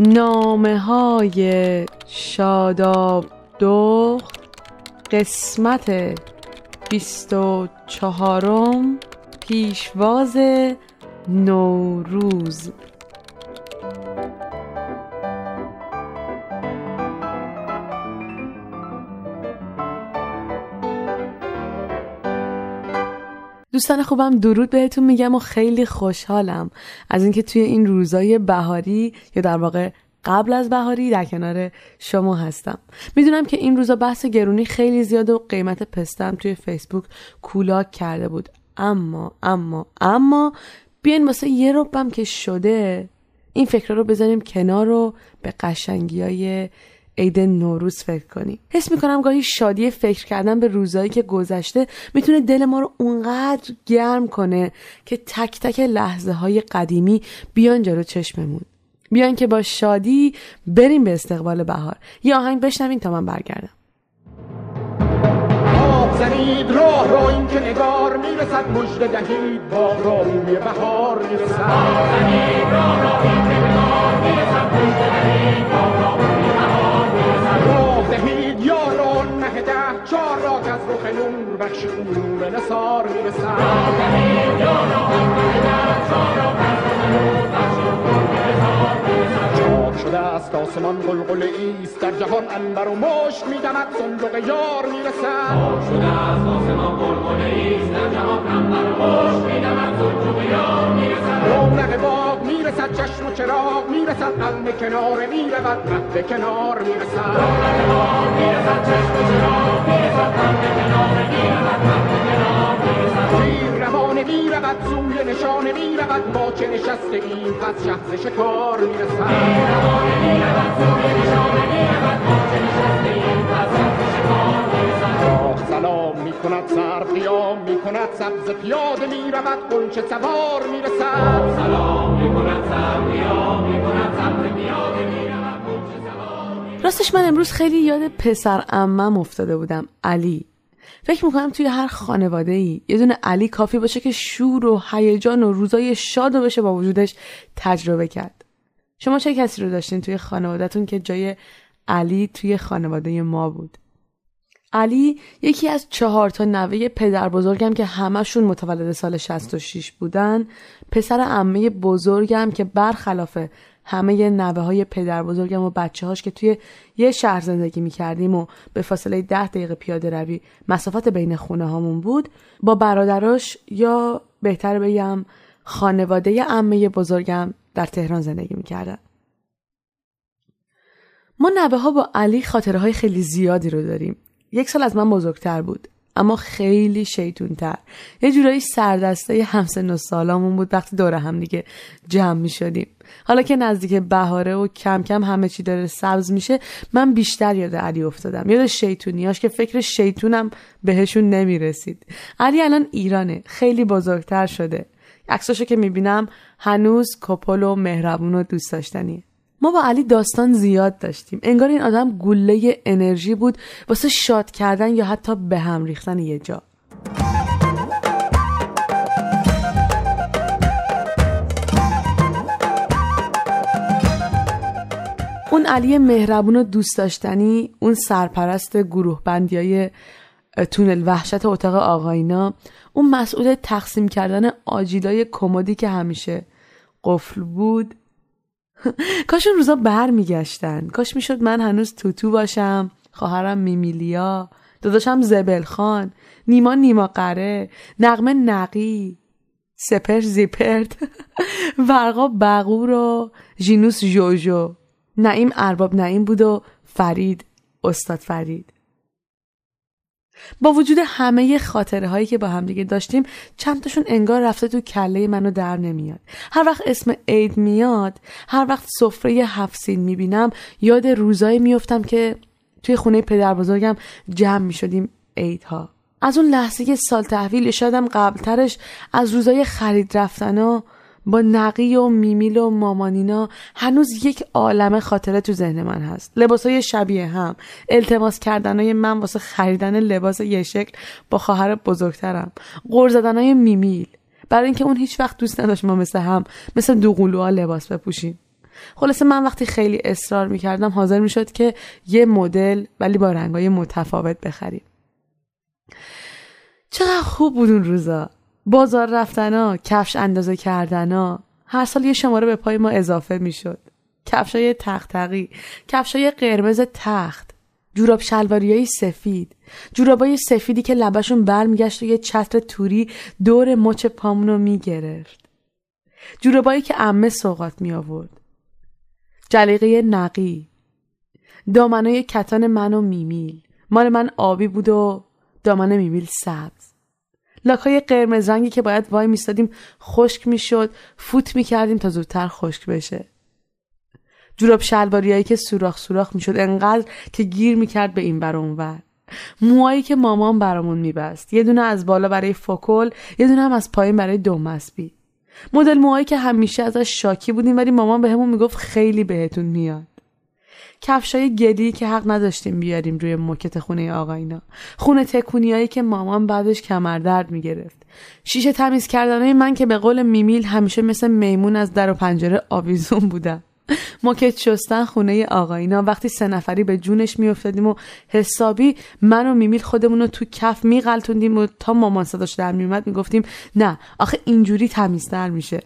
نامه های شاداب دو قسمت بیست و چهارم پیشواز نوروز. دوستان خوبم درود بهتون میگم و خیلی خوشحالم. از اینکه توی این روزای بهاری یا در واقع قبل از بهاری در کنار شما هستم. می‌دونم که این روزا بحث گرونی خیلی زیاد و قیمت پستم توی فیسبوک کولاک کرده بود. اما اما اما بیاین واسه یه ربم که شده این فکر رو بذاریم کنار رو به قشنگی های عید نوروز فکر کنیم حس می‌کنم گاهی شادی فکر کردن به روزایی که گذشته می‌تونه دل ما رو اونقدر گرم کنه که تک تک لحظه های قدیمی بیان جلو چشممون. بیان که با شادی بریم به استقبال بهار. یه آهنگ بشنوین تا من برگردم. زنید راه را این که نگار می‌رسد مجد دهید با راروی بهار می‌رسد. زنید راه را این که نگار می‌رسد مجد دهید با راروی بهار رخ نور بخش نور نصار می‌رسد. شده است آسمان قلقل ایست در جهان انبر و مشک میدمد صندوق یار می‌رسد. شده است آسمان قلقل ایست در جهان انبر و مشک میدمد صندوق یار می‌رسد. رونق باغ می‌رسد چشم و چراغ می‌رسد قلب کنار می‌رود مد کنار می‌رسد. رونق باغ می‌رسد چشم و چراغ می‌رسد قلب کنار می‌رود مد کنار روانه می‌رود سوی نشانه می‌رود با چه نشسته این پس شهز شکار می‌رسد. سلام می کند سر قیام می کند سبز پیاده می رود قنچه سوار می رسد سلام می کند سر قیام می کند سبز پیاده می رود راستش من امروز خیلی یاد پسر امم افتاده بودم علی. فکر می‌کنم توی هر خانواده ای یه دونه علی کافی باشه که شور و هیجان و روزای شاد رو بشه با وجودش تجربه کرد. شما چه کسی رو داشتین توی خانوادهتون که جای علی توی خانواده ما بود؟ علی یکی از چهار تا نوه پدر بزرگم که همشون متولد سال 66 بودن پسر عمه بزرگم که برخلاف همه نوه های پدر بزرگم و بچه هاش که توی یه شهر زندگی می کردیم و به فاصله ده دقیقه پیاده روی مسافت بین خونه هامون بود با برادراش یا بهتر بگم خانواده عمه بزرگم در تهران زندگی می‌کردن. ما نوه ها با علی خاطره های خیلی زیادی رو داریم. یک سال از من بزرگتر بود. اما خیلی شیطونتر. یه جورایی سردسته همسن و سالامون بود وقتی دور هم دیگه جمع می شدیم حالا که نزدیک بهاره و کم کم همه چی داره سبز میشه من بیشتر یاد علی افتادم. یاد شیطونیاش که فکر شیطونم بهشون نمی‌رسید. علی الان ایرانه خیلی بزرگتر شده. عکساشو که می‌بینم هنوز کپل و مهربون و دوست داشتنیه. ما با علی داستان زیاد داشتیم. انگار این آدم گله انرژی بود واسه شاد کردن یا حتی به هم ریختن یه جا. اون علی مهربون و دوست داشتنی اون سرپرست گروه بندی های تونل وحشت اتاق آقاینا اون مسئول تقسیم کردن آجیلای کمدی که همیشه قفل بود. کاش اون روزا بر میگشتن کاش می‌شد من هنوز توتو باشم خواهرم میمیلیا داداشم زبل خان نیما نیما قره نقمه نقی سپر زیپرد ورقا بغور و ژینوس جوجو نعیم ارباب نعیم بود و فرید استاد فرید. با وجود همه خاطره هایی که با همدیگه داشتیم چند تاشون انگار رفته تو کله منو در نمیاد. هر وقت اسم عید میاد هر وقت سفره هفسین می‌بینم یاد روزایی میفتم که توی خونه پدر بزرگم جمع می‌شدیم عیدها. از اون لحظه که سال تحویل شدم قبلترش از روزای خرید رفتن ها با نقی و میمیل و مامانینا هنوز یک عالم خاطره تو ذهن من هست. لباسای شبیه هم. التماس کردنای من واسه خریدن لباس یه شکل با خواهر بزرگترم. غور زدنای میمیل. برای اینکه اون هیچ وقت دوست نداشت ما مثل هم مثل دوقلوها لباس بپوشیم. خلاصه من وقتی خیلی اصرار می‌کردم حاضر می‌شد که یه مدل ولی با رنگای متفاوت بخریم. چقدر خوب بود اون روزا. بازار رفتنا کفش اندازه کردنا. هر سال یه شماره به پای ما اضافه می‌شد. کفشای تختقی کفشای قرمز تخت جوراب شلواریای سفید جورابای سفیدی که لبشون برمیگشت و یه چتر توری دور مچ پامونو می‌گرفت. جورابایی که امه سوقات می آورد جلیقه نقی. دامنای کتان من و میمیل. مال من آبی بود و دامن میمیل سبز. لاکای قرمز رنگی که باید وای میستادیم خشک می‌شد فوت می‌کردیم تا زودتر خشک بشه. جوراب شلواریایی که سوراخ سوراخ می‌شد انقدر که گیر می‌کرد به این بر اونور موهایی که مامان برامون میبست. یه دونه از بالا برای فکل یه دونه هم از پایین برای دومسبی مدل موهایی که همیشه ازش شاکی بودیم ولی مامان بهمون به می‌گفت خیلی بهتون میاد. کفشای گلی که حق نداشتیم بیاریم روی موکت خونه آقاینا خونه تکونیایی که مامان بعدش کمردرد می‌گرفت. شیشه تمیز کردنهای من که به قول میمیل همیشه مثل میمون از در و پنجره آویزون بودم. موکت شستن خونه آقاینا وقتی سه نفری به جونش میافتادیم و حسابی من و میمیل خودمون رو تو کف میغلطوندیم و تا مامان صداش در میومد می‌گفتیم نه آخه اینجوری تمیزتر میشه.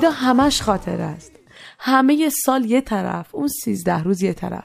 عیدا همش خاطر است. همه سال یه طرف اون سیزده روز یه طرف.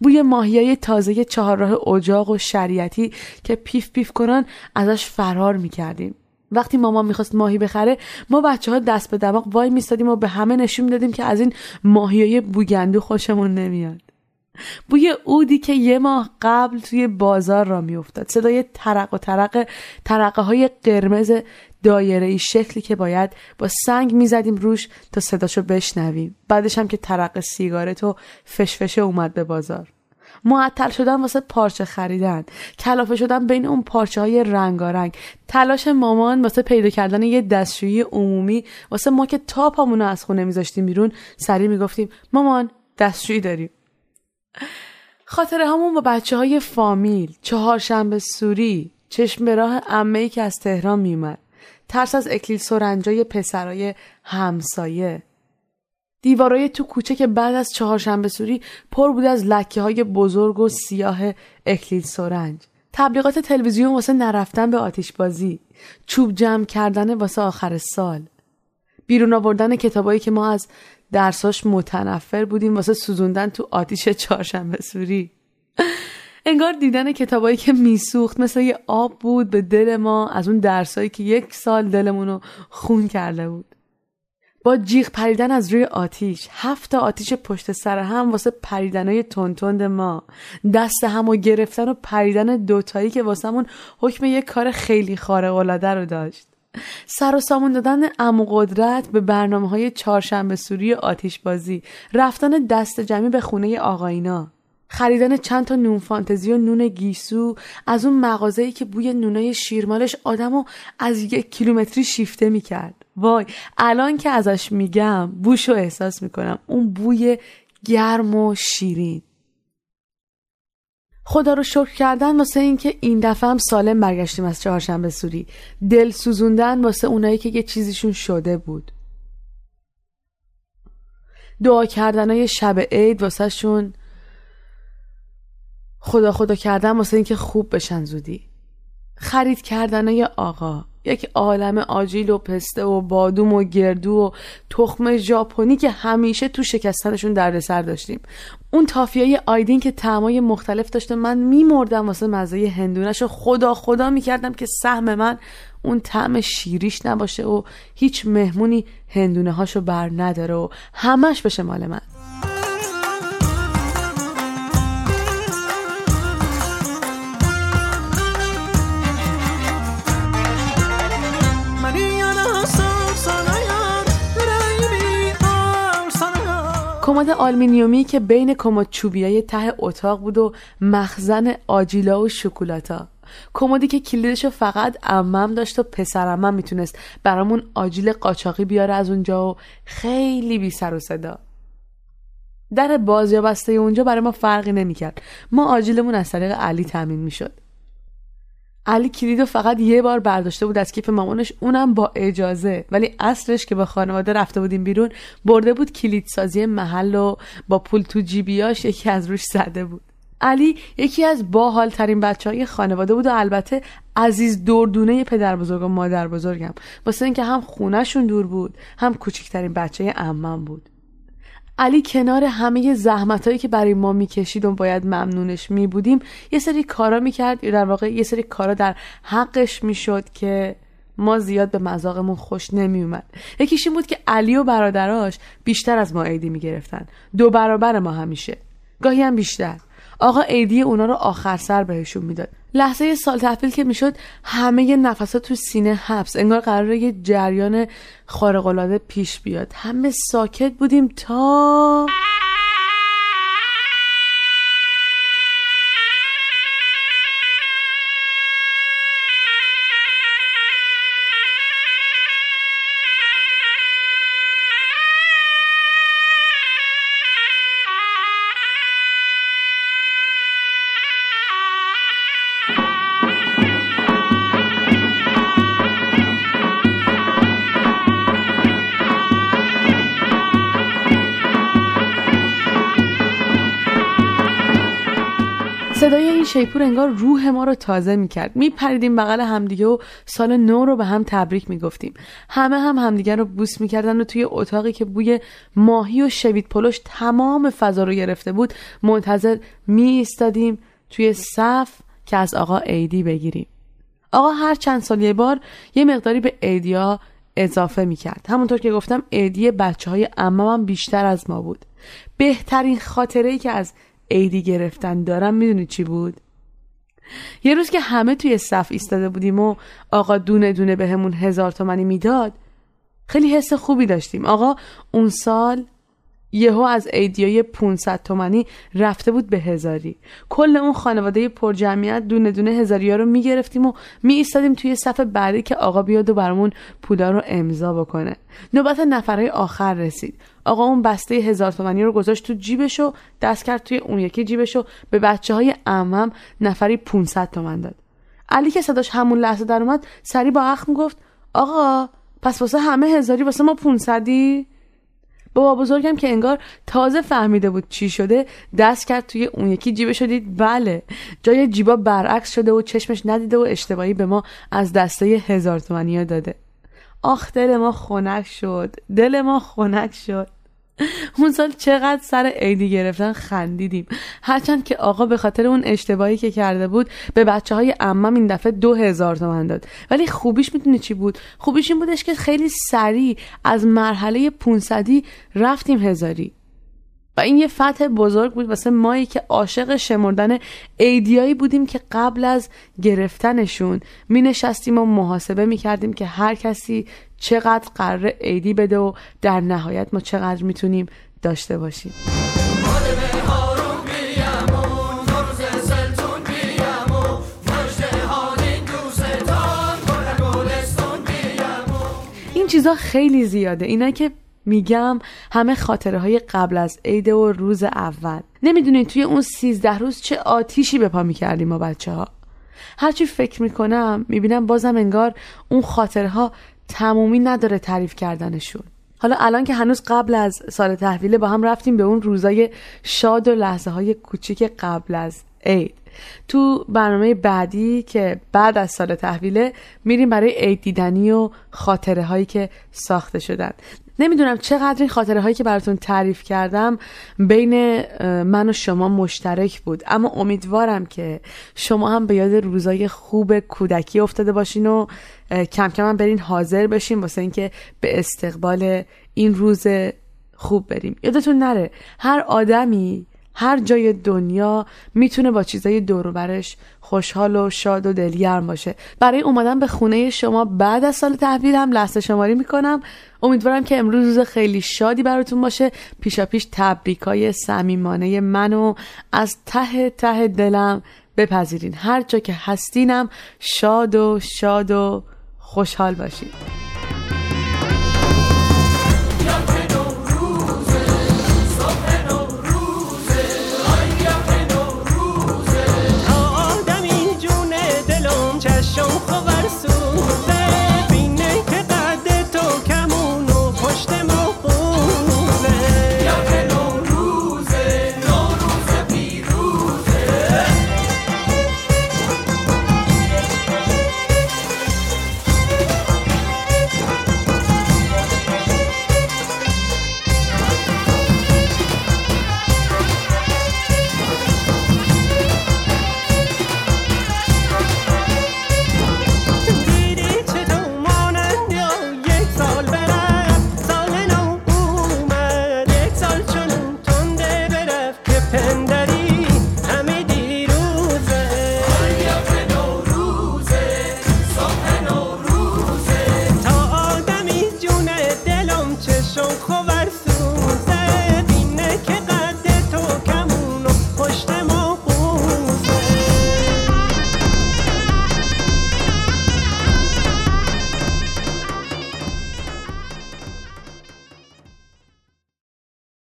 بوی ماهیای تازه چهارراه اجاق و شریعتی که پیف پیف کنن ازش فرار می‌کردیم. وقتی مامان می‌خواست ماهی بخره ما بچه ها دست به دماغ وای میستادیم و به همه نشون دادیم که از این ماهیای بوگندو خوشمون نمیاد. بوی اودی که یه ماه قبل توی بازار را میافتاد. صدای ترق و ترق ترقه های قرمز دایره ای شکلی که باید با سنگ می‌زدیم روش تا صداشو بشنویم. بعدش هم که ترق سیگارت و فشفشه اومد به بازار. معطل شدن واسه پارچه خریدن. کلافه شدن بین اون پارچه های رنگارنگ. تلاش مامان واسه پیدا کردن یه دستشویی عمومی. واسه ما که تا پامونو از خونه میذاشتیم بیرون سریع می‌گفتیم مامان دستشویی داریم. خاطره همون با بچه های فامیل چهارشنبه سوری چشم به راه امه که از تهران میومد ترس از اکلیل سرنجای پسرای همسایه. دیوارای تو کوچه که بعد از چهارشنبه سوری پر بود از لکه های بزرگ و سیاه اکلیل سرنج. تبلیغات تلویزیون واسه نرفتن به آتیش بازی چوب جمع کردن واسه آخر سال. بیرون آوردن کتابایی که ما از درساش متنفر بودیم. واسه سوزوندن تو آتیش چهارشنبه سوری. انگار دیدن کتابایی که میسوخت مثل یه آب بود به دل ما از اون درسایی که یک سال دلمون رو خون کرده بود. با جیغ پریدن از روی آتیش هفت آتیش پشت سر هم واسه پریدنای تونتوند ما. دست هم و گرفتن و پریدن دوتایی که واسمون حکم یک کار خیلی خارق العاده رو داشت. سر و سامون دادن ام قدرت به برنامه های چهارشنبه سوری آتیش بازی رفتن دست جمعی به خونه آقاینا خریدن چند تا نون فانتزی و نون گیسو از اون مغازه‌ای که بوی نونای شیرمالش آدمو از یک کیلومتری شیفته می‌کرد. وای الان که ازش میگم بوشو احساس می‌کنم. اون بوی گرم و شیرین. خدا رو شکر کردن واسه اینکه این دفعه هم سالم برگشتیم از چهارشنبه سوری. دل سوزوندن واسه اونایی که یه چیزیشون شده بود. دعا کردنای شب عید واسه شون خدا خدا کردن واسه اینکه خوب بشن زودی. خرید کردنای آقا. یک عالم آجیل و پسته و بادوم و گردو و تخم ژاپنی که همیشه تو شکستنشون دردسر داشتیم. اون تافیای آیدین که تعمای مختلف داشته من میمردم واسه مزه هندونش و خدا خدا می‌کردم که سهم من اون طعم شیریش نباشه و هیچ مهمونی هندونه هاشو بر نداره و همش بشه مال من. کمد آلمینیومی که بین کمد چوبیای ته اتاق بود و مخزن آجیلا و شکلاتا. کمدی که کلیدشو فقط امم داشت و پسر امم می‌تونست برامون آجیل قاچاقی بیاره از اونجا و خیلی بی سر و صدا. در باز یا بسته اونجا برای ما فرقی نمی‌کرد. ما آجیلمون از طریق علی تامین می‌شد. علی کلید فقط یه بار برداشته بود از کیف مامانش اونم با اجازه. ولی اصلش که با خانواده رفته بودیم بیرون برده بود کلید سازی محل و با پول تو جیبیاش یکی از روش زده بود. علی یکی از باحال ترین بچه های خانواده بود و البته عزیز دردونه پدر بزرگ و مادر بزرگم واسه اینکه هم خونهشون دور بود هم کوچکترین بچه امم بود. علی کنار همه زحمت هایی که برای ما می‌کشید و باید ممنونش میبودیم یه سری کارا می‌کرد یا در واقع یه سری کارا در حقش می‌شد که ما زیاد به مذاقمون خوش نمیومد یکیش این بود که علی و برادراش بیشتر از ما عیدی می‌گرفتن. دو برابر ما همیشه. گاهی هم بیشتر. آقا عیدی اونا رو آخر سر بهشون می‌داد لحظه سال تحویل که می‌شد همه نفسات تو سینه حبس. انگار قراره یه جریان خارق‌العاده پیش بیاد. همه ساکت بودیم تا شیپور انگار روح ما رو تازه می‌کرد. میپریدیم بغل همدیگه و سال نو رو به هم تبریک می‌گفتیم. همه هم همدیگه رو بوس می‌کردن و توی اتاقی که بوی ماهی و شوید پلوش تمام فضا رو گرفته بود منتظر می توی صف که از آقا ایدی بگیریم. آقا هر چند سال یه بار یه مقداری به ایدیا اضافه می‌کرد. همونطور که گفتم ایدی بچه های امام بیشتر از ما بود. بهترین خاطره ای که از عیدی گرفتن دارم می‌دونی چی بود؟ یه روز که همه توی صف ایستاده بودیم و آقا دونه دونه بهمون به هزار تومنی می‌داد خیلی حس خوبی داشتیم. آقا اون سال یهو از ایدیای 500 تومنی رفته بود به هزاری. کل اون خانواده پر جمعیت دونه دونه هزاری ها رو می‌گرفتیم و می ایستادیم توی صف بعدی که آقا بیاد و برامون پولا رو امضا بکنه. نوبت نفرهای آخر رسید. آقا اون بسته هزار تومنی رو گذاشت تو جیبش و دست کرد توی اون یکی جیبش و به بچه های امم نفری 500 تومن داد. علی که صداش همون لحظه در اومد سری با اخم گفت آقا پس واسه همه هزاری واسه ما 500 بابا بزرگم که انگار تازه فهمیده بود چی شده دست کرد توی اون یکی جیبش دید بله جای جیبا برعکس شده و چشمش ندیده و اشتباهی به ما از دسته هزار تومنی داده. آخ دل ما خنک شد دل ما خنک شد. اون سال چقدر سر عیدی گرفتن خندیدیم. هرچند که آقا به خاطر اون اشتباهی که کرده بود به بچه های امم این دفعه دو هزار تومن داد. ولی خوبیش می‌تونی چی بود؟ خوبیش این بودش که خیلی سریع از مرحله پونصدی رفتیم هزاری. و این یه فتح بزرگ بود واسه مایی که عاشق شمردن ایدیایی بودیم که قبل از گرفتنشون می نشستیم و محاسبه می کردیم که هر کسی چقدر قرار ایدی بده و در نهایت ما چقدر می‌تونیم داشته باشیم. این چیزا خیلی زیاده. اینا که میگم همه خاطره های قبل از عید و روز اول. نمی‌دونید توی اون سیزده روز چه آتیشی به پا می‌کردیم ما بچه ها هرچی فکر می‌کنم می‌بینم بازم انگار اون خاطره ها تمومی نداره تعریف کردنشون. حالا الان که هنوز قبل از سال تحویل با هم رفتیم به اون روزای شاد و لحظه های کوچیک قبل از عید. تو برنامه بعدی که بعد از سال تحویله میریم برای عید دیدنی و خاطره هایی که ساخته شدن. نمی‌دونم چقدر این خاطره هایی که براتون تعریف کردم بین من و شما مشترک بود. اما امیدوارم که شما هم به یاد روزای خوب کودکی افتاده باشین و کم کم هم برین حاضر بشین واسه اینکه به استقبال این روز خوب بریم. یادتون نره هر آدمی هر جای دنیا می‌تونه با چیزای دوروبرش خوشحال و شاد و دلگرم باشه. برای اومدن به خونه شما بعد از سال تحویل هم لحظه شماری می‌کنم. امیدوارم که امروز روز خیلی شادی براتون باشه. پیشا پیش تبریکای صمیمانه منو از ته ته دلم بپذیرین. هر جا که هستینم شاد و شاد و خوشحال باشید.